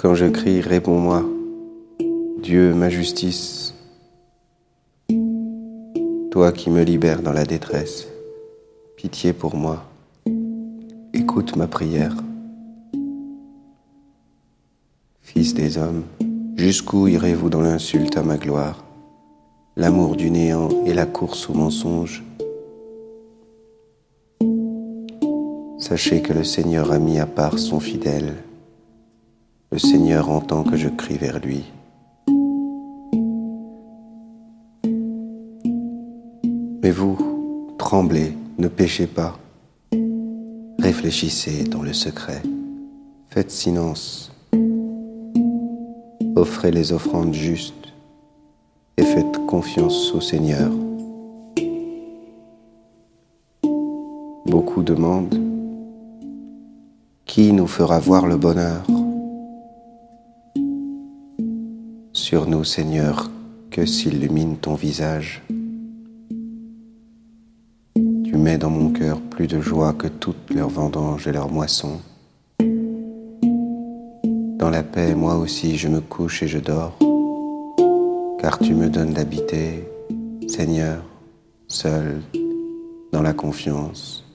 Quand je crie, réponds-moi. Dieu, ma justice. Toi qui me libères dans la détresse, pitié pour moi. Écoute ma prière. Fils des hommes, jusqu'où irez-vous dans l'insulte à ma gloire, l'amour du néant et la course au mensonge Sachez que le Seigneur a mis à part son fidèle. Le Seigneur entend que je crie vers lui. Mais vous, tremblez, ne péchez pas. Réfléchissez dans le secret. Faites silence. Offrez les offrandes justes et faites confiance au Seigneur. Beaucoup demandent qui nous fera voir le bonheur? Sur nous, Seigneur, que s'illumine ton visage. Tu mets dans mon cœur plus de joie que toutes leurs vendanges et leurs moissons. Dans la paix, moi aussi, je me couche et je dors, car tu me donnes d'habiter, Seigneur, seul, dans la confiance